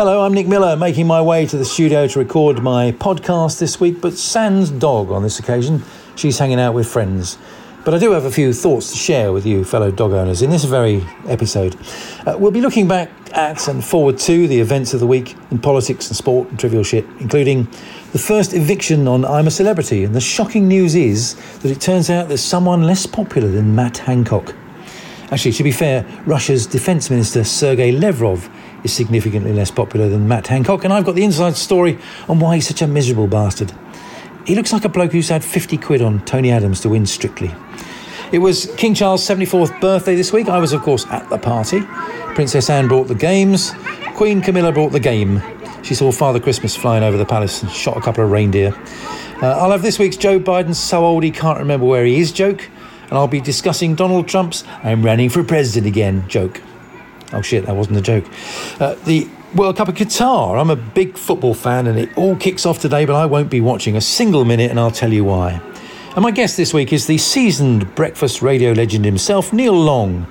Hello, I'm Nick Miller, making my way to the studio to record my podcast this week, but sans dog on this occasion. She's hanging out with friends. But I do have a few thoughts to share with you, fellow dog owners, in this very episode. Uh, we'll be looking back at and forward to the events of the week in politics and sport and trivial shit, including the first eviction on I'm a Celebrity. And the shocking news is that it turns out there's someone less popular than Matt Hancock. Actually, to be fair, Russia's Defence Minister Sergei Lavrov is significantly less popular than Matt Hancock, and I've got the inside story on why he's such a miserable bastard. He looks like a bloke who's had 50 quid on Tony Adams to win Strictly. It was King Charles' 74th birthday this week. I was, of course, at the party. Princess Anne brought the games. Queen Camilla brought the game. She saw Father Christmas flying over the palace and shot a couple of reindeer. Uh, I'll have this week's Joe Biden's so old he can't remember where he is joke, and I'll be discussing Donald Trump's I'm running for president again joke. Oh shit, that wasn't a joke. Uh, the World Cup of Qatar. I'm a big football fan and it all kicks off today, but I won't be watching a single minute and I'll tell you why. And my guest this week is the seasoned breakfast radio legend himself, Neil Long.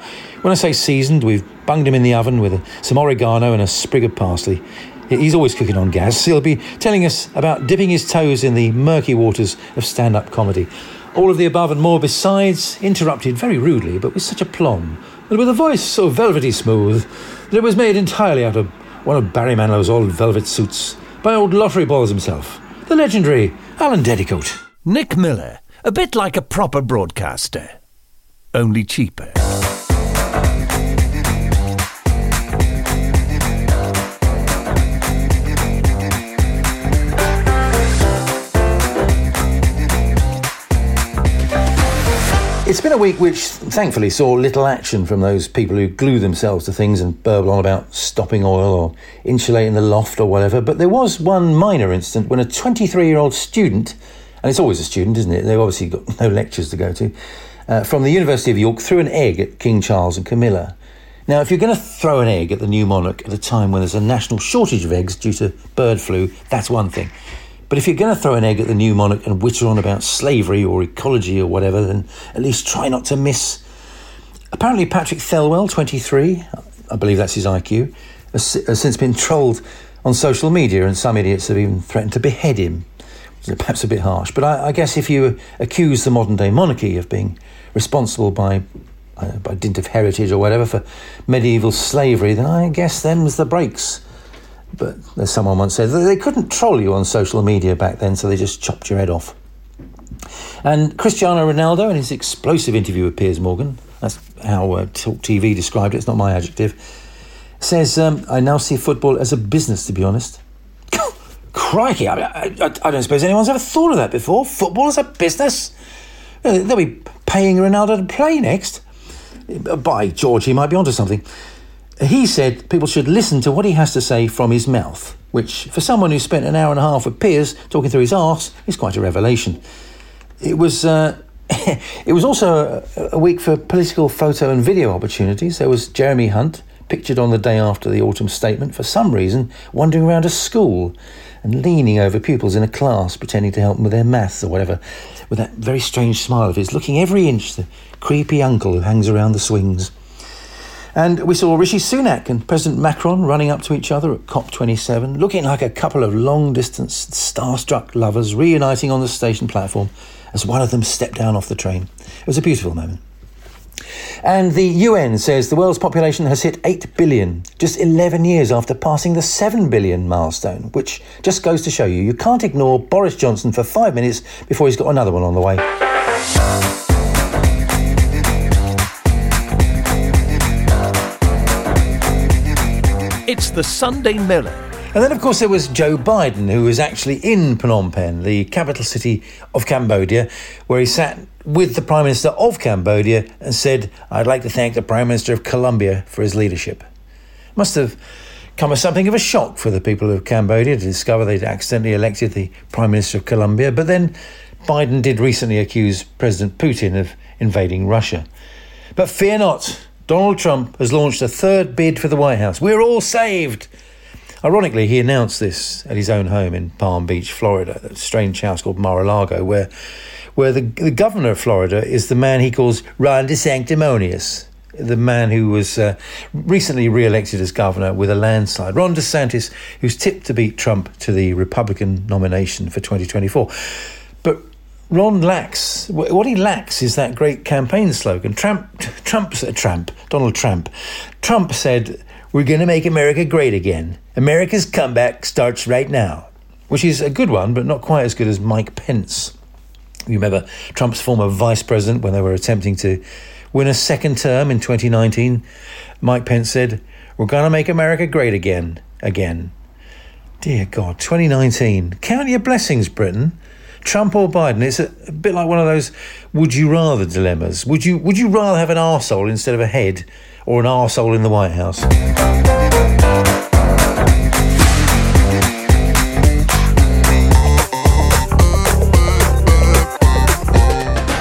When I say seasoned, we've bunged him in the oven with some oregano and a sprig of parsley. He's always cooking on gas. He'll be telling us about dipping his toes in the murky waters of stand up comedy. All of the above and more besides, interrupted very rudely, but with such aplomb, and with a voice so velvety smooth that it was made entirely out of one of Barry Manilow's old velvet suits by old lottery balls himself, the legendary Alan Dedicoat. Nick Miller, a bit like a proper broadcaster, only cheaper. It's been a week which thankfully saw little action from those people who glue themselves to things and burble on about stopping oil or insulating the loft or whatever. But there was one minor incident when a 23 year old student, and it's always a student, isn't it? They've obviously got no lectures to go to, uh, from the University of York threw an egg at King Charles and Camilla. Now, if you're going to throw an egg at the new monarch at a time when there's a national shortage of eggs due to bird flu, that's one thing. But if you're going to throw an egg at the new monarch and witter on about slavery or ecology or whatever, then at least try not to miss. Apparently, Patrick Thelwell, 23, I believe that's his IQ, has, since been trolled on social media, and some idiots have even threatened to behead him. Perhaps a bit harsh, but I, I guess if you accuse the modern day monarchy of being responsible by uh, by dint of heritage or whatever for medieval slavery, then I guess them's the breaks. But as someone once said, they couldn't troll you on social media back then, so they just chopped your head off. And Cristiano Ronaldo, in his explosive interview with Piers Morgan, that's how uh, Talk TV described it, it's not my adjective, says, um, I now see football as a business, to be honest. Crikey, I, I, I, don't suppose anyone's ever thought of that before. Football as a business? They'll be paying Ronaldo to play next. By George, he might be onto something he said people should listen to what he has to say from his mouth, which, for someone who spent an hour and a half with Piers talking through his arse, is quite a revelation. It was. Uh, it was also a, a week for political photo and video opportunities. There was Jeremy Hunt, pictured on the day after the autumn statement, for some reason, wandering around a school and leaning over pupils in a class, pretending to help them with their maths or whatever, with that very strange smile of his, looking every inch the creepy uncle who hangs around the swings. And we saw Rishi Sunak and President Macron running up to each other at COP27, looking like a couple of long distance, starstruck lovers reuniting on the station platform as one of them stepped down off the train. It was a beautiful moment. And the UN says the world's population has hit 8 billion just 11 years after passing the 7 billion milestone, which just goes to show you you can't ignore Boris Johnson for five minutes before he's got another one on the way. It's the Sunday Miller. And then, of course, there was Joe Biden, who was actually in Phnom Penh, the capital city of Cambodia, where he sat with the Prime Minister of Cambodia and said, I'd like to thank the Prime Minister of Colombia for his leadership. Must have come as something of a shock for the people of Cambodia to discover they'd accidentally elected the Prime Minister of Colombia. But then Biden did recently accuse President Putin of invading Russia. But fear not, Donald Trump has launched a third bid for the White House. We're all saved. Ironically, he announced this at his own home in Palm Beach, Florida, a strange house called Mar-a-Lago, where, where the, the governor of Florida is the man he calls Ron DeSanctimonious. the man who was uh, recently re elected as governor with a landslide. Ron DeSantis, who's tipped to beat Trump to the Republican nomination for 2024. Ron lacks, what he lacks is that great campaign slogan. Trump, Trump's a Trump, Donald Trump. Trump said, We're going to make America great again. America's comeback starts right now, which is a good one, but not quite as good as Mike Pence. You remember Trump's former vice president when they were attempting to win a second term in 2019, Mike Pence said, We're going to make America great again. Again. Dear God, 2019. Count your blessings, Britain. Trump or Biden, it's a, a, bit like one of those would you rather dilemmas. Would you would you rather have an arsehole instead of a head or an arsehole in the White House?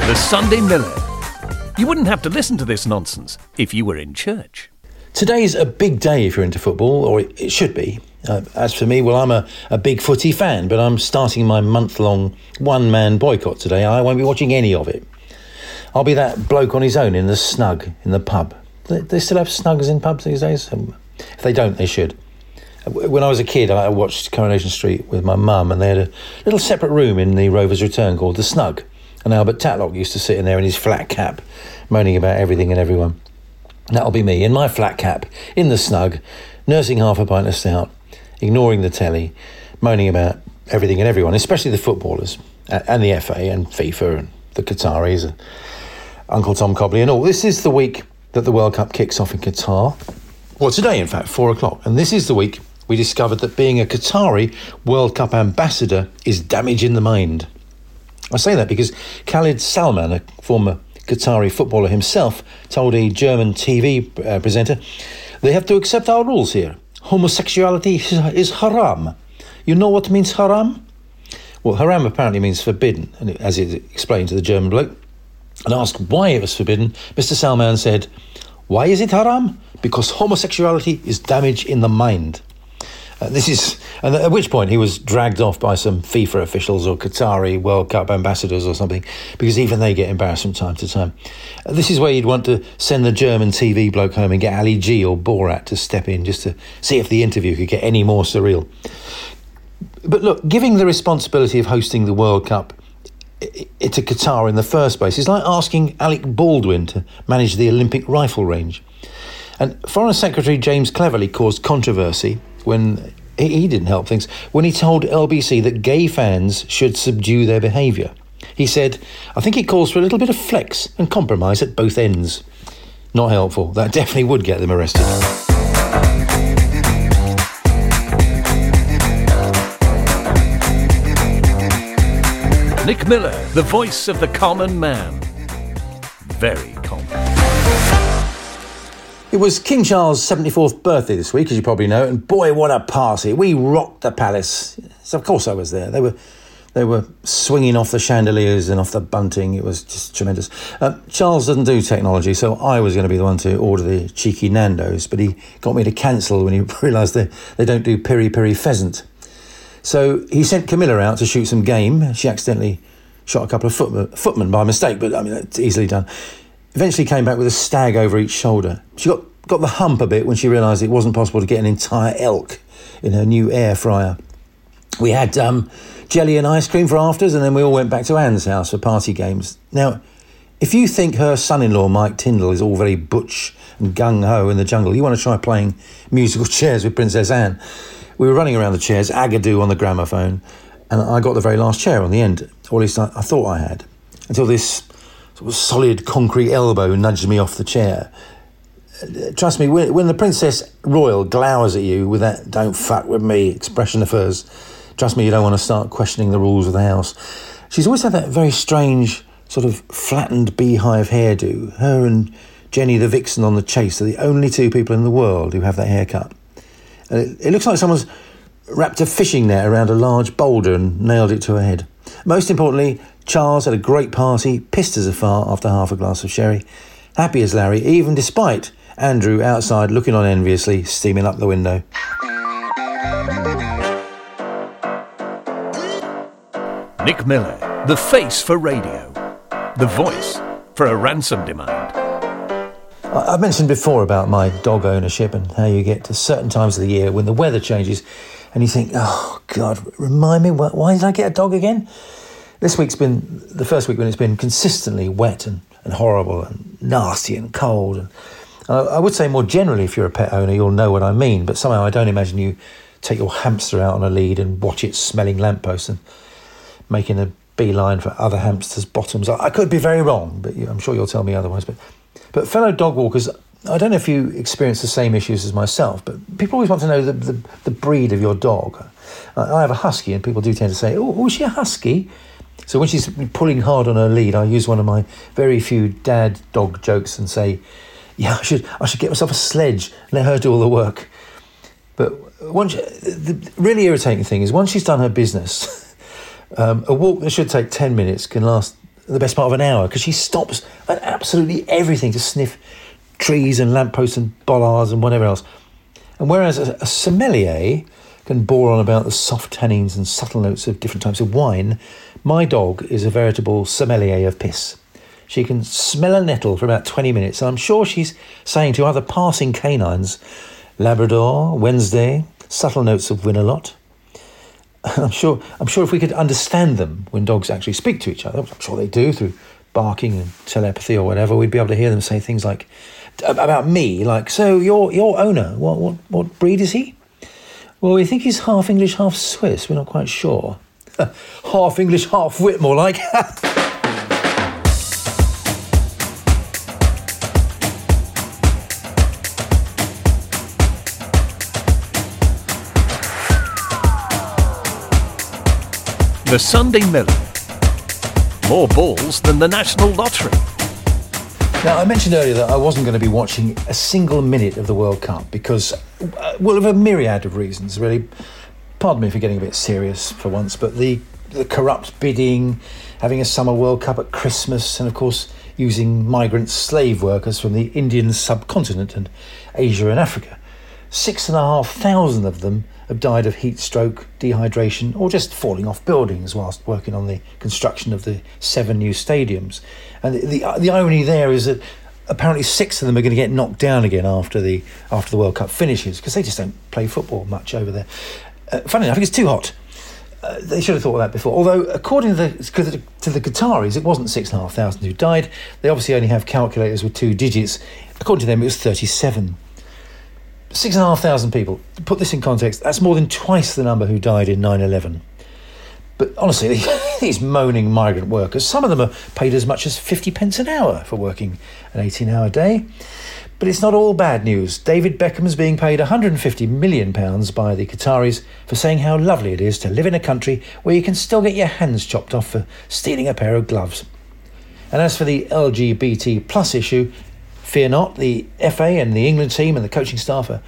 The Sunday Miller you wouldn't have to listen to this nonsense if you were in church. Today's a big day if you're into football, or it should be. Uh, as for me, well, I'm a, a big footy fan, but I'm starting my month long one man boycott today. I won't be watching any of it. I'll be that bloke on his own in the snug in the pub. They, they still have snugs in pubs these days? Um, if they don't, they should. When I was a kid, I watched Coronation Street with my mum, and they had a little separate room in the Rover's Return called the Snug. And Albert Tatlock used to sit in there in his flat cap, moaning about everything and everyone. That'll be me in my flat cap, in the snug, nursing half a pint of stout, ignoring the telly, moaning about everything and everyone, especially the footballers and the FA and FIFA and the Qataris and Uncle Tom Cobley and all. This is the week that the World Cup kicks off in Qatar. Well, today, in fact, four o'clock. And this is the week we discovered that being a Qatari World Cup ambassador is damaging the mind. I say that because Khalid Salman, a former Qatari footballer himself, told a German TV uh, presenter, they have to accept our rules here. Homosexuality is haram. You know what means haram? Well, haram apparently means forbidden, and as he explained to the German bloke. And asked why it was forbidden, Mr. Salman said, Why is it haram? Because homosexuality is damage in the mind. Uh, this is, and at which point he was dragged off by some FIFA officials or Qatari World Cup ambassadors or something, because even they get embarrassed from time to time. Uh, this is where you'd want to send the German TV bloke home and get Ali G or Borat to step in just to see if the interview could get any more surreal. But look, giving the responsibility of hosting the World Cup to Qatar in the first place is like asking Alec Baldwin to manage the Olympic rifle range. And Foreign Secretary James Cleverly caused controversy when he didn't help things when he told LBC that gay fans should subdue their behaviour. He said, I think it calls for a little bit of flex and compromise at both ends. Not helpful. That definitely would get them arrested. Nick Miller, the voice of the common man. Very it was King Charles' 74th birthday this week, as you probably know, and boy, what a party. We rocked the palace. So of course I was there. They were they were swinging off the chandeliers and off the bunting. It was just tremendous. Uh, Charles doesn't do technology, so I was going to be the one to order the cheeky Nando's, but he got me to cancel when he realised they, they don't do piri piri pheasant. So he sent Camilla out to shoot some game. She accidentally shot a couple of footmen, footmen by mistake, but I mean, that's easily done. Eventually came back with a stag over each shoulder. She got, got the hump a bit when she realised it wasn't possible to get an entire elk in her new air fryer. We had um, jelly and ice cream for afters, and then we all went back to Anne's house for party games. Now, if you think her son in law, Mike Tindall, is all very butch and gung ho in the jungle, you want to try playing musical chairs with Princess Anne. We were running around the chairs, Agadoo on the gramophone, and I got the very last chair on the end, or at least I, I thought I had, until this sort of solid concrete elbow nudged me off the chair. Trust me, when, when the Princess Royal glowers at you with that don't fuck with me expression of hers, trust me, you don't want to start questioning the rules of the house. She's always had that very strange, sort of flattened beehive hairdo. Her and Jenny the Vixen on the chase are the only two people in the world who have that haircut. It, it looks like someone's wrapped a fishing net around a large boulder and nailed it to her head. Most importantly, Charles had a great party, pissed as a fart after half a glass of sherry, happy as Larry, even despite Andrew outside looking on enviously, steaming up the window. Nick Miller, the face for radio, the voice for a ransom demand. I've mentioned before about my dog ownership and how you get to certain times of the year when the weather changes and you think, oh, God, remind me, why did I get a dog again? This week's been the first week when it's been consistently wet and, and horrible and nasty and cold. And I would say more generally, if you're a pet owner, you'll know what I mean, but somehow I don't imagine you take your hamster out on a lead and watch it smelling lampposts and making a beeline for other hamsters' bottoms. I, could be very wrong, but I'm sure you'll tell me otherwise. But but fellow dog walkers, I don't know if you experience the same issues as myself, but people always want to know the, the, the breed of your dog. I have a husky, and people do tend to say, "Oh, oh is she a husky?" So when she's pulling hard on her lead, I use one of my very few dad dog jokes and say, "Yeah, I should I should get myself a sledge, and let her do all the work." But once the really irritating thing is once she's done her business, um, a walk that should take ten minutes can last the best part of an hour because she stops at absolutely everything to sniff trees and lampposts and bollards and whatever else. And whereas a, a sommelier can bore on about the soft tannins and subtle notes of different types of wine, my dog is a veritable sommelier of piss. She can smell a nettle for about 20 minutes, and I'm sure she's saying to other passing canines, Labrador, Wednesday, subtle notes of Winalot. I'm sure, I'm sure if we could understand them when dogs actually speak to each other, I'm sure they do through barking and telepathy or whatever, we'd be able to hear them say things like about me, like, so your your owner, what what what breed is he? Well, we think he's half English, half Swiss. We're not quite sure. half English, half Whitmore, like. The Sunday Miller. More balls than the National Lottery. Now, I mentioned earlier that I wasn't going to be watching a single minute of the World Cup because, uh, well, of a myriad of reasons, really. Pardon me for getting a bit serious for once, but the, the corrupt bidding, having a summer World Cup at Christmas, and of course, using migrant slave workers from the Indian subcontinent and Asia and Africa. Six and a half thousand of them have died of heat stroke, dehydration, or just falling off buildings whilst working on the construction of the seven new stadiums. And the, the, the irony there is that apparently six of them are going to get knocked down again after the after the World Cup finishes because they just don't play football much over there. Uh, funny enough, it's too hot. Uh, they should have thought of that before. Although, according to the, to the Qataris, it wasn't six and a half thousand who died. They obviously only have calculators with two digits. According to them, it was 37 six and a half thousand people. To put this in context, that's more than twice the number who died in 9 11. But honestly, these moaning migrant workers, some of them are paid as much as 50 pence an hour for working an 18 hour day. But it's not all bad news. David Beckham's being paid £150 million by the Qataris for saying how lovely it is to live in a country where you can still get your hands chopped off for stealing a pair of gloves. And as for the LGBT plus issue, Fear not, the FA and the England team and the coaching staff have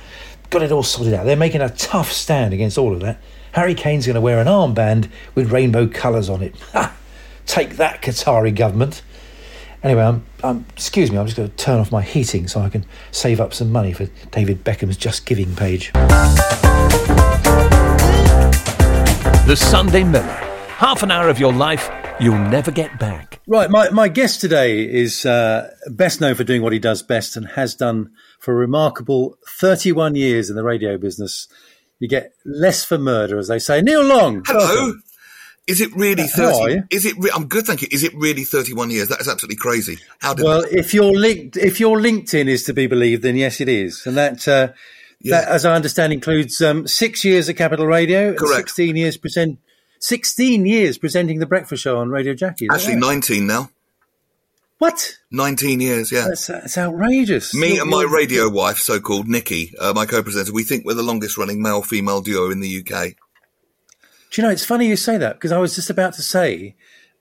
got it all sorted out. They're making a tough stand against all of that. Harry Kane's going to wear an armband with rainbow colours on it. Take that, Qatari government. Anyway, I'm, I'm, excuse me, I'm just going to turn off my heating so I can save up some money for David Beckham's Just Giving page. The Sunday Miller. Half an hour of your life you'll never get back. Right, my, my guest today is uh, best known for doing what he does best and has done for a remarkable 31 years in the radio business. You get less for murder, as they say. Neil Long. Hello. Welcome. Is it really thirty? How are you? Is it? Re- I'm good, thank you. Is it really 31 years? That is absolutely crazy. How did? Well, if your linked, if your LinkedIn is to be believed, then yes, it is, and that, uh, yeah. that as I understand, includes um, six years at Capital Radio, correct? 16 years present 16 years presenting the breakfast show on Radio Jackie. Actually, right? 19 now. What? 19 years, yeah. That's, that's outrageous. Me You're, and my radio wife, so called Nikki, uh, my co presenter, we think we're the longest running male female duo in the UK. Do you know, it's funny you say that because I was just about to say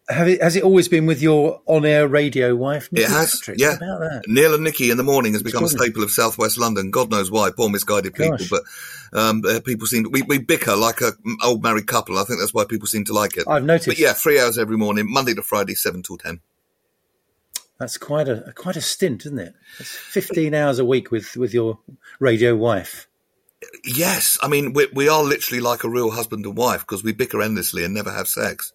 it, has it always been with your on-air radio wife? Nikki it has, Patrick? yeah. About that? Neil and Nikki in the morning has become a staple of Southwest London. God knows why. Poor misguided people, Gosh. but um, uh, people seem to, we, we bicker like a old married couple. I think that's why people seem to like it. I've noticed. But yeah, three hours every morning, Monday to Friday, seven till ten. That's quite a quite a stint, isn't it? That's fifteen hours a week with with your radio wife. Yes, I mean we we are literally like a real husband and wife because we bicker endlessly and never have sex.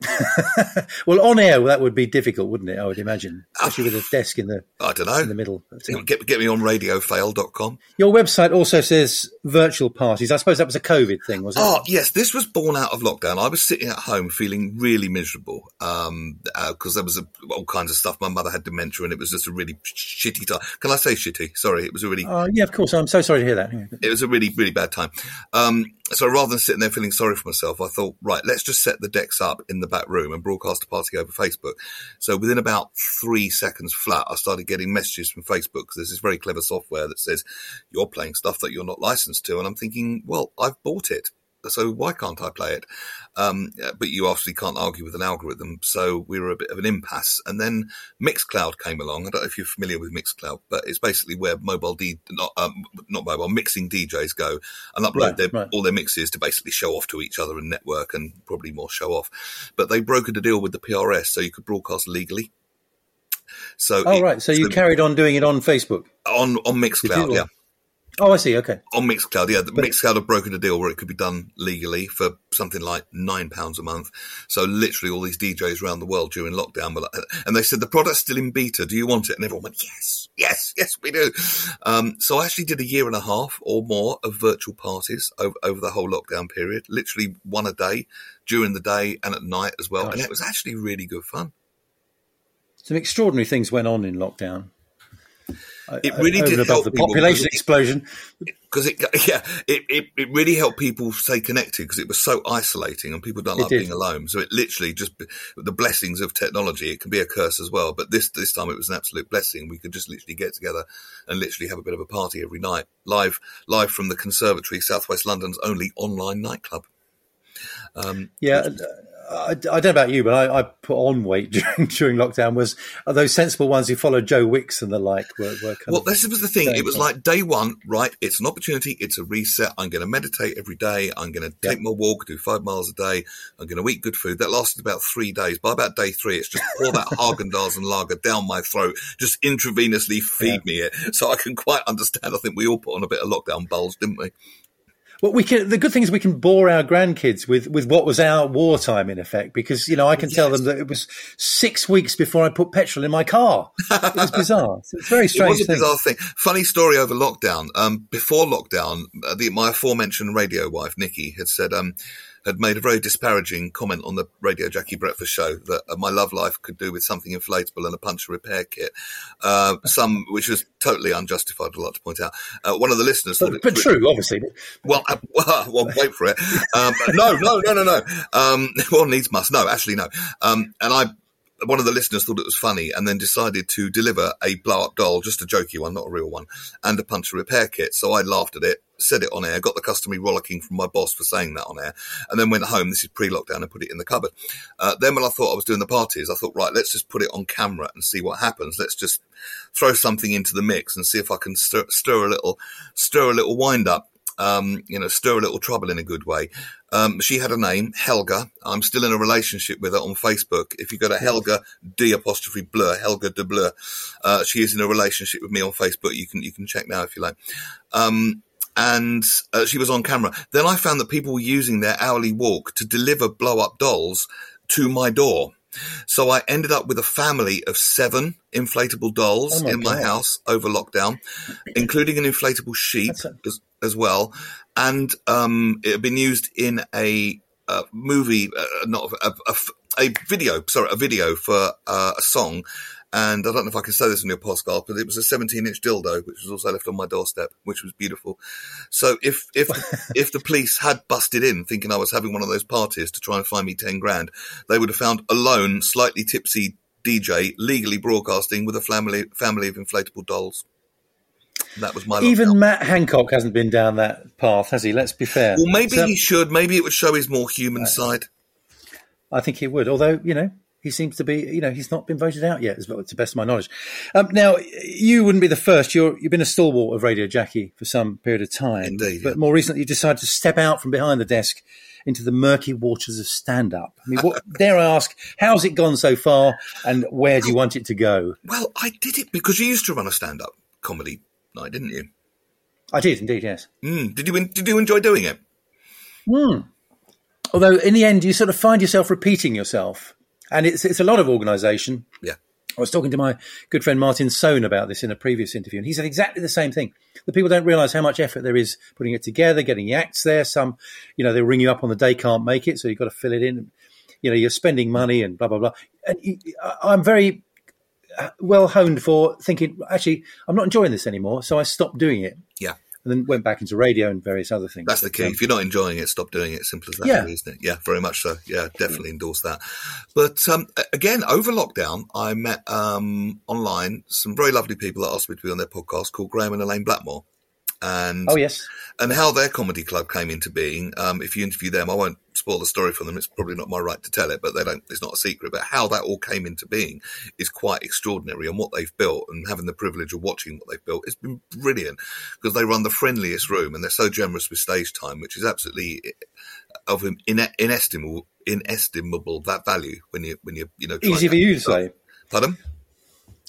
well, on air that would be difficult, wouldn't it? I would imagine, especially with a desk in the I don't know in the middle. Get, get me on radiofail.com. Your website also says virtual parties. I suppose that was a COVID thing, was it? Oh yes, this was born out of lockdown. I was sitting at home feeling really miserable because um, uh, there was a, all kinds of stuff. My mother had dementia, and it was just a really shitty time. Can I say shitty? Sorry, it was a really. Oh yeah, of course. I'm so sorry to hear that. It was a really really bad time. Um, so rather than sitting there feeling sorry for myself, I thought, right, let's just set the decks up in the back room and broadcast a party over Facebook. So within about three seconds flat, I started getting messages from Facebook because there's this very clever software that says you're playing stuff that you're not licensed to. And I'm thinking, well, I've bought it so why can't I play it? Um, but you obviously can't argue with an algorithm, so we were a bit of an impasse. And then Mixcloud came along. I don't know if you're familiar with Mixcloud, but it's basically where mobile D, not, um, not mobile, mixing DJs go and upload right, their, right. all their mixes to basically show off to each other and network and probably more show off. But they brokered a deal with the PRS so you could broadcast legally. So, oh, it, right. So you so carried on doing it on Facebook? On, on Mixcloud, yeah. Oh, I see. Okay. On Mixcloud, yeah, the but, Mixcloud have broken a deal where it could be done legally for something like nine pounds a month. So literally, all these DJs around the world during lockdown were like, and they said the product's still in beta. Do you want it? And everyone went, yes, yes, yes, we do. Um, so I actually did a year and a half or more of virtual parties over, over the whole lockdown period. Literally one a day during the day and at night as well, Gosh. and it was actually really good fun. Some extraordinary things went on in lockdown. It really did help the population it, explosion. Because it yeah it, it, it, really helped people stay connected because it was so isolating and people don't like being alone. So it literally just the blessings of technology it can be a curse as well. But this this time it was an absolute blessing. We could just literally get together and literally have a bit of a party every night. Live live from the conservatory southwest london's only online nightclub. Um, yeah I, I, don't know about you, but I, I, put on weight during during lockdown. Was uh, those sensible ones who followed Joe Wicks and the like? Were, were well, this was the thing. It was like day one, right? It's an opportunity. It's a reset. I'm going to meditate every day. I'm going to take my walk, do five miles a day. I'm going to eat good food. That lasted about three days. By about day three, it's just pour that Haagen-Dazs and lager down my throat, just intravenously feed yeah. me it, so I can quite understand. I think we all put on a bit of lockdown bulge, didn't we? Well, we can. The good thing is we can bore our grandkids with with what was our wartime in effect, because you know I can yes. tell them that it was six weeks before I put petrol in my car. It was bizarre. It's very strange. It was a thing. bizarre thing. Funny story over lockdown. Um, before lockdown, uh, the, my aforementioned radio wife Nikki had said, um, had made a very disparaging comment on the Radio Jackie Breakfast Show that uh, my love life could do with something inflatable and a puncture repair kit. Uh, some, which was totally unjustified, I'd like to point out. Uh, one of the listeners but, but true, obviously. Well, uh, well, well, wait for it. Um, no, no, no, no, no. Um, one needs must. No, actually, no. Um, and I one of the listeners thought it was funny and then decided to deliver a blow up doll, just a jokey one, not a real one, and a puncture repair kit. So I laughed at it, said it on air, got the customary rollicking from my boss for saying that on air, and then went home. This is pre lockdown and put it in the cupboard. Uh, then when I thought I was doing the parties, I thought, right, let's just put it on camera and see what happens. Let's just throw something into the mix and see if I can stir, stir a little, stir a little wind up um, you know, stir a little trouble in a good way. Um, she had a name, Helga. I'm still in a relationship with her on Facebook. If you go to Helga D apostrophe Blur, Helga de Blur, uh, she is in a relationship with me on Facebook. You can, you can check now if you like. Um, and uh, she was on camera. Then I found that people were using their hourly walk to deliver blow up dolls to my door. So I ended up with a family of seven inflatable dolls oh my in my house over lockdown, including an inflatable sheep a- as, well. And um, it had been used in a, movie, uh, not a, a, a, video, sorry, a video for uh, a song and I don't know if I can say this on your podcast, but it was a 17 inch dildo, which was also left on my doorstep, which was beautiful. So if, if, if the police had busted in thinking I was having one of those parties to try and find me 10 grand, they would have found a lone, slightly tipsy DJ legally broadcasting with a family, family of inflatable dolls. That was my even lockdown. Matt Hancock hasn't been down that path, has he? Let's be fair. Well, maybe so, he should. Maybe it would show his more human uh, side. I think he would. Although you know, he seems to be, you know, he's not been voted out yet, as well, to the best of my knowledge. Um, now, you wouldn't be the first. you have been a stalwart of Radio Jackie for some period of time. Indeed. But yeah. more recently, you decided to step out from behind the desk into the murky waters of stand up. I mean, what, dare I ask, how's it gone so far and where do you want it to go? Well, I did it because you used to run a stand up comedy night, didn't you? I did indeed, yes. Mm. Did you did you enjoy doing it? Mm. Although in the end, you sort of find yourself repeating yourself, and it's it's a lot of organisation. Yeah. I was talking to my good friend Martin Sohn about this in a previous interview, and he said exactly the same thing. The people don't realise how much effort there is putting it together, getting the acts there. Some, you know, they'll ring you up on the day, can't make it, so you've got to fill it in. You know, you're spending money and blah blah blah. And I'm very well honed for thinking, actually, I'm not enjoying this anymore, so I stopped doing it. Yeah. And then went back into radio and various other things. That's the key. Um, if you're not enjoying it, stop doing it. Simple as that yeah. isn't it? Yeah, very much so. Yeah, definitely endorse that. But um, again, over lockdown, I met um, online some very lovely people that asked me to be on their podcast called Graham and Elaine Blackmore. And oh yes, and how their comedy club came into being. Um, if you interview them, I won't spoil the story for them. It's probably not my right to tell it, but they don't. It's not a secret. But how that all came into being is quite extraordinary, and what they've built, and having the privilege of watching what they've built, it's been brilliant because they run the friendliest room, and they're so generous with stage time, which is absolutely of in- inestimable, inestimable that value when you when you you know easy for you to say. Pardon.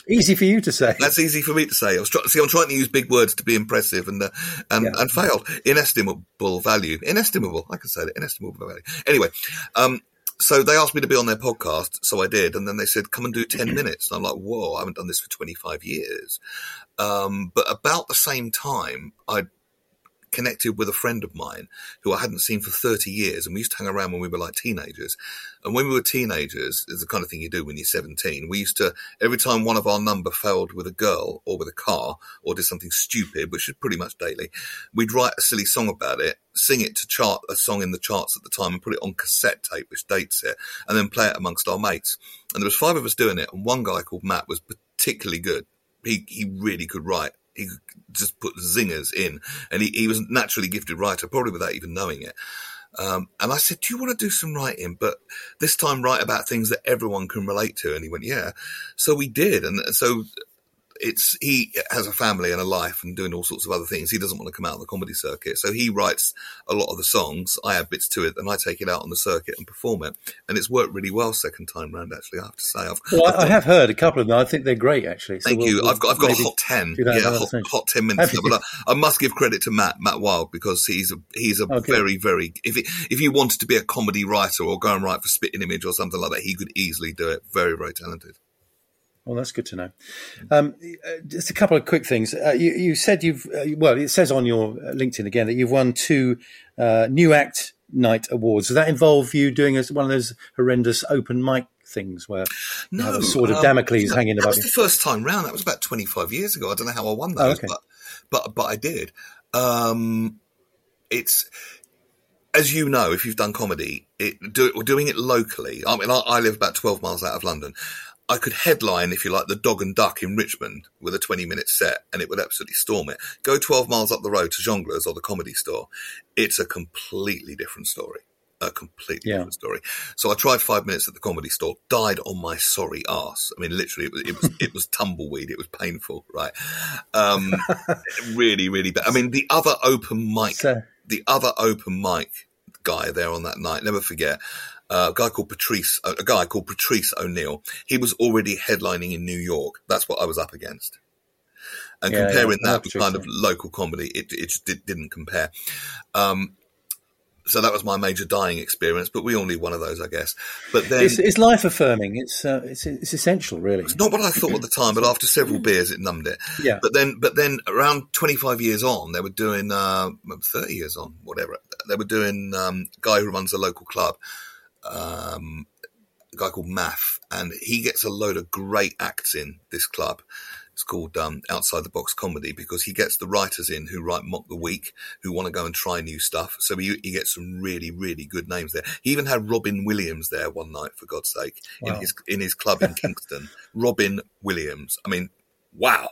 Easy for you to say. That's easy for me to say. I was try- see, I'm trying to use big words to be impressive and uh, and, Yeah. and failed. Inestimable value. Inestimable. I can say that. Inestimable value. Anyway, um, so they asked me to be on their podcast, so I did, and then they said, "Come and do ten minutes." And I'm like, "Whoa, I haven't done this for 25 years." Um, but about the same time, I connected with a friend of mine who I hadn't seen for 30 years. And we used to hang around when we were like teenagers. And when we were teenagers, is the kind of thing you do when you're 17. We used to, every time one of our number failed with a girl or with a car or did something stupid, which is pretty much daily, we'd write a silly song about it, sing it to chart a song in the charts at the time and put it on cassette tape, which dates it, and then play it amongst our mates. And there was five of us doing it. And one guy called Matt was particularly good. He, he really could write. He just put zingers in and he, he was naturally gifted writer, probably without even knowing it. Um, and I said, do you want to do some writing? But this time write about things that everyone can relate to. And he went, yeah. So we did. And so it's, he has a family and a life and doing all sorts of other things. He doesn't want to come out on the comedy circuit. So he writes a lot of the songs. I add bits to it and I take it out on the circuit and perform it. And it's worked really well second time round, actually. I have to say, I've, Well, I, I have heard a couple of them. I think they're great, actually. So Thank we'll- you. we'll I've got I've got a hot ten. Yeah, hot, hot ten minutes. You? But I, I must give credit to Matt Matt Wild because he's a he's a Okay. very very if it, if you wanted to be a comedy writer or go and write for Spitting Image or something like that, he could easily do it. Very very talented. Well, that's good to know. Um, uh, just a couple of quick things. Uh, you, you said you've, uh, well, it says on your uh, LinkedIn again that you've won two uh, New Act Night awards. Does that involve you doing as one of those horrendous open mic things where you have a sword of um, Damocles that- hanging That above was you? the first time round. That was about twenty five years ago. I don't know how I won Oh, those, okay. but but but I did. Um, it's as you know, if you've done comedy, it, do, doing it locally. I mean, I, I live about 12 miles out of London. I could headline, if you like, the Dog and Duck in Richmond with a 20 minute set and it would absolutely storm it. Go 12 miles up the road to Jongleurs or the comedy store. It's a completely different story. A completely Yeah. different story. So I tried five minutes at the comedy store, died on my sorry ass. I mean, literally, it was, it was, it was tumbleweed. It was painful, right? Um, really, really bad. I mean, the other open mic So, the other open mic guy there on that night, never forget, uh, a guy called Patrice, a guy called Patrice O'Neal. He was already headlining in New York. That's what I was up against. And Yeah, comparing yeah, that with Patrice, kind of local comedy, it, it just did, didn't compare. Um, so that was my major dying experience, but we all need one of those, I guess. But then it's, it's life affirming. It's, uh, it's it's essential, really. it's not what I thought at the time, but after several beers, it numbed it. Yeah. But then, but then, around twenty five years on, they were doing uh, thirty years on, whatever. They were doing um, guy who runs a local club, um, a guy called Math, and he gets a load of great acts in this club. It's called um, Outside the Box Comedy because he gets the writers in who write Mock the Week, who want to go and try new stuff. So he, he gets some really, really good names there. He even had Robin Williams there one night, for God's sake, in his in his club in Kingston. Robin Williams. I mean, wow.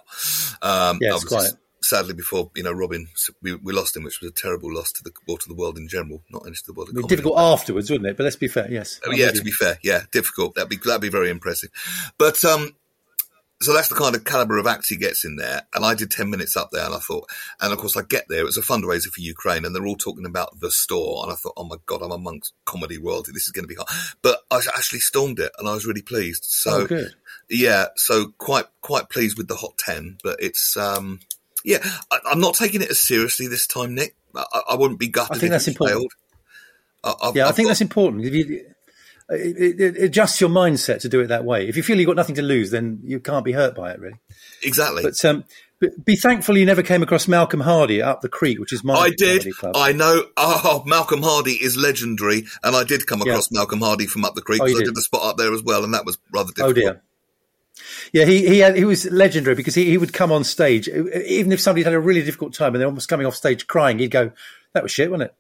Um, Yeah, quite. Sadly, before you know Robin, we, we lost him, which was a terrible loss to the or to the world in general, not only to the world of It'd be difficult afterwards, wouldn't it? But let's be fair. Yes. Oh, yeah, to be fair, yeah, difficult. That'd be that'd be very impressive. But um, so that's the kind of caliber of acts he gets in there. And I did ten minutes up there, and I thought, and of course I get there. It was a fundraiser for Ukraine, and they're all talking about the store, and I thought, oh my god, I'm amongst comedy royalty. This is going to be hard. But I actually stormed it, and I was really pleased. So oh, yeah, so quite quite pleased with the hot ten, but it's um yeah, I, I'm not taking it as seriously this time, Nick. I, I wouldn't be gutted. I think if that's important. failed. I, yeah, I've I think got- that's important. If you, it, it, adjusts your mindset to do it that way. If you feel you've got nothing to lose, then you can't be hurt by it, really. exactly. But um, but be thankful you never came across Malcolm Hardee up the creek, which is my I did. I know. Oh, Malcolm Hardee is legendary, and I did come Yeah. across Malcolm Hardee from up the creek Oh, I did? the spot up there as well, and that was rather Oh difficult. dear. Yeah, he he, had, he was legendary because he, he would come on stage, even if somebody had a really difficult time and they're almost coming off stage crying, he'd go, "That was shit, wasn't it?"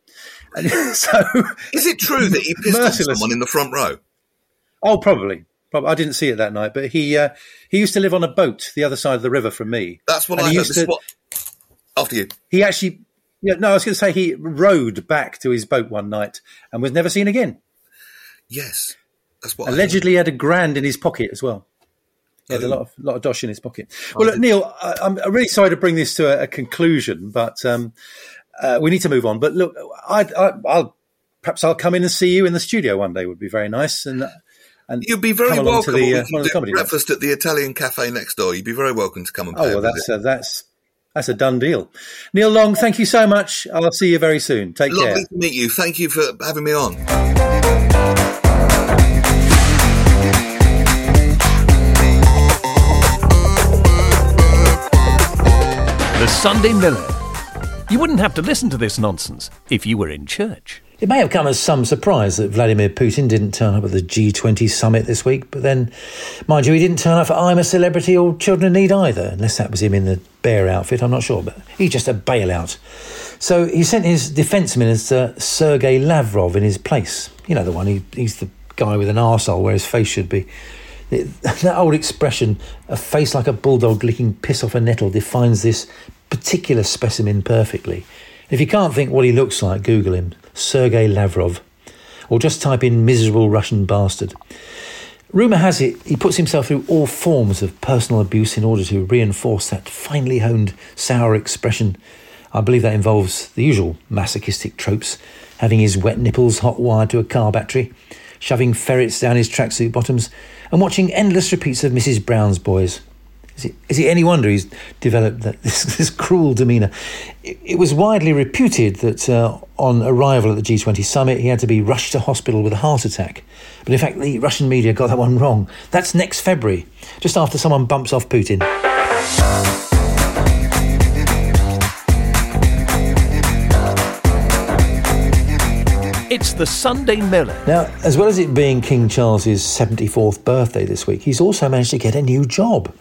And so, Is it true that he pissed off Merciless. someone in the front row? oh, probably, probably. I didn't see it that night, but he uh, he used to live on a boat the other side of the river from me. That's what And I he used to- what, after you. He actually, yeah, no, I was going to say he rowed back to his boat one night and was never seen again. Yes, that's what. I. Allegedly, had a grand in his pocket as well. He had a lot of lot of dosh in his pocket. Well, look, Neil, I, I'm really sorry to bring this to a, a conclusion, but um, uh, we need to move on. But look, I, I, I'll perhaps I'll come in and see you in the studio one day. Would be very nice. And and You'd be very welcome. to the, We uh, can one of the do comedy nights. breakfast at the Italian cafe next door. You'd be very welcome to come and pay Oh well, that's visit. uh, that's that's a done deal. Neil Long, thank you so much. I'll see you very soon. Take care. Lovely care. to meet you. Thank you for having me on. The Sunday Miller. You wouldn't have to listen to this nonsense if you were in church. It may have come as some surprise that Vladimir Putin didn't turn up at the G20 summit this week, but then, mind you, he didn't turn up for I'm a Celebrity or Children in Need either, unless that was him in the bear outfit, I'm not sure, but he's just a bailout. So he sent his defence minister, Sergei Lavrov, in his place. You know, the one, he, he's the guy with an arsehole where his face should be. It- that old expression, a face like a bulldog licking piss off a nettle, defines this particular specimen perfectly. If you can't think what he looks like, Google him, Sergei Lavrov, or just type in miserable Russian bastard. Rumour has it he puts himself through all forms of personal abuse in order to reinforce that finely honed sour expression. I believe that involves the usual masochistic tropes having his wet nipples hot wired to a car battery, shoving ferrets down his tracksuit bottoms, and watching endless repeats of Mrs. Brown's Boys. Is it, is it any wonder he's developed that, this, this cruel demeanour? It, it was widely reputed that uh, on arrival at the G20 summit, he had to be rushed to hospital with a heart attack. But in fact, the Russian media got that one wrong. That's next February, just after someone bumps off Putin. It's the Sunday Miller. Now, as well as it being King Charles's 74th birthday this week, he's also managed to get a new job.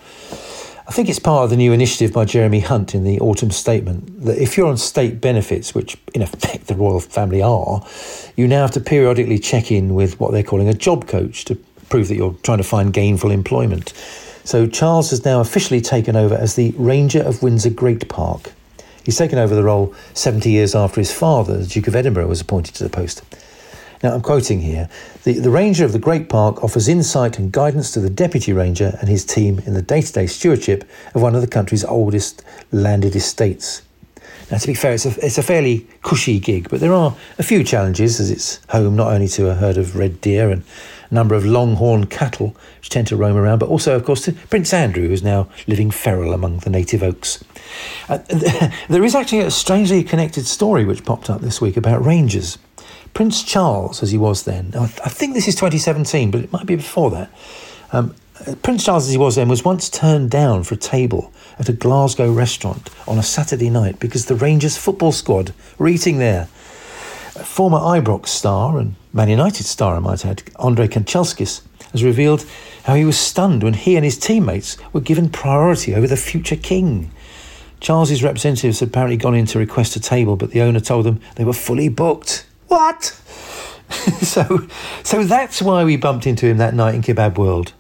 I think it's part of the new initiative by Jeremy Hunt in the autumn statement that if you're on state benefits, which in effect the royal family are, you now have to periodically check in with what they're calling a job coach to prove that you're trying to find gainful employment. So Charles has now officially taken over as the Ranger of Windsor Great Park. He's taken over the role 70 years after his father, the Duke of Edinburgh, was appointed to the post. Now, I'm quoting here the, the Ranger of the Great Park offers insight and guidance to the Deputy Ranger and his team in the day to day stewardship of one of the country's oldest landed estates. Now, to be fair, it's a, it's a fairly cushy gig, but there are a few challenges as it's home not only to a herd of red deer and a number of longhorn cattle which tend to roam around, but also, of course, to Prince Andrew, who's now living feral among the native oaks. Uh, there is actually a strangely connected story which popped up this week about rangers. Prince Charles, as he was then, I I think this is 2017, but it might be before that. Um, uh, Prince Charles, as he was then, was once turned down for a table at a Glasgow restaurant on a Saturday night because the Rangers football squad were eating there. Former Ibrox star and Man United star, I might add, Andrei Kanchelskis, has revealed how he was stunned when he and his teammates were given priority over the future king. Charles's representatives had apparently gone in to request a table, but the owner told them they were fully booked. What? so, so that's why we bumped into him that night in Kebab World.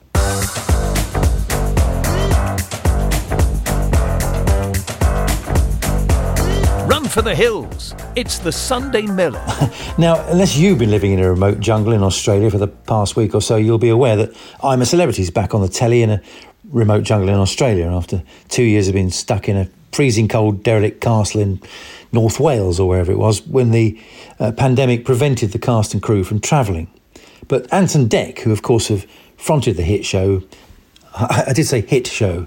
Run for the hills. It's the Sunday Miller. Now, unless you've been living in a remote jungle in Australia for the past week or so, you'll be aware that I'm a Celebrity's back on the telly in a remote jungle in Australia after two years of being stuck in a freezing cold derelict castle in North Wales or wherever it was when the uh, pandemic prevented the cast and crew from travelling. But Ant and Dec, who of course have fronted the hit show, I, I did say hit show,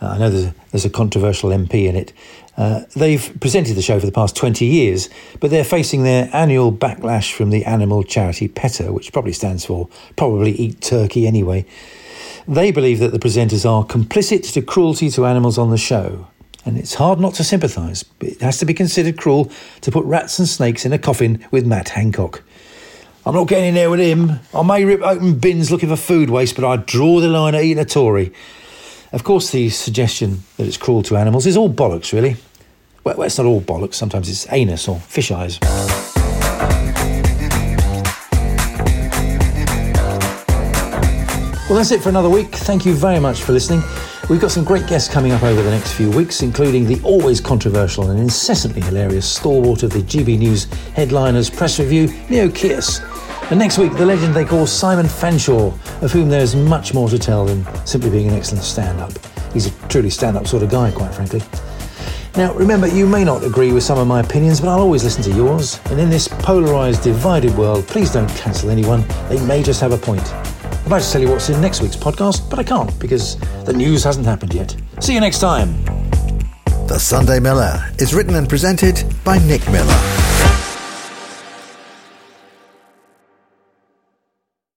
Uh, I know there's a, there's a controversial MP in it. Uh, they've presented the show for the past 20 years, but they're facing their annual backlash from the animal charity PETA, which probably stands for Probably Eat Turkey Anyway. They believe that the presenters are complicit to cruelty to animals on the show. And it's hard not to sympathise. It has to be considered cruel to put rats and snakes in a coffin with Matt Hancock. I'm not getting in there with him. I may rip open bins looking for food waste, but I draw the line at eating a Tory. Of course, the suggestion that it's cruel to animals is all bollocks, really. Well, it's not all bollocks. Sometimes it's anus or fish eyes. Well, that's it for another week. Thank you very much for listening. We've got some great guests coming up over the next few weeks, including the always controversial and incessantly hilarious stalwart of the GB News headliners press review, Leo Kearse. And next week, the legend they call Simon Fanshawe, of whom there's much more to tell than simply being an excellent stand up. He's a truly stand up sort of guy, quite frankly. Now, remember, you may not agree with some of my opinions, but I'll always listen to yours. And in this polarised, divided world, please don't cancel anyone. They may just have a point. Like to tell you what's in next week's podcast, but I can't because the news hasn't happened yet. See you next time. The Sunday Miller is written and presented by Nick Miller.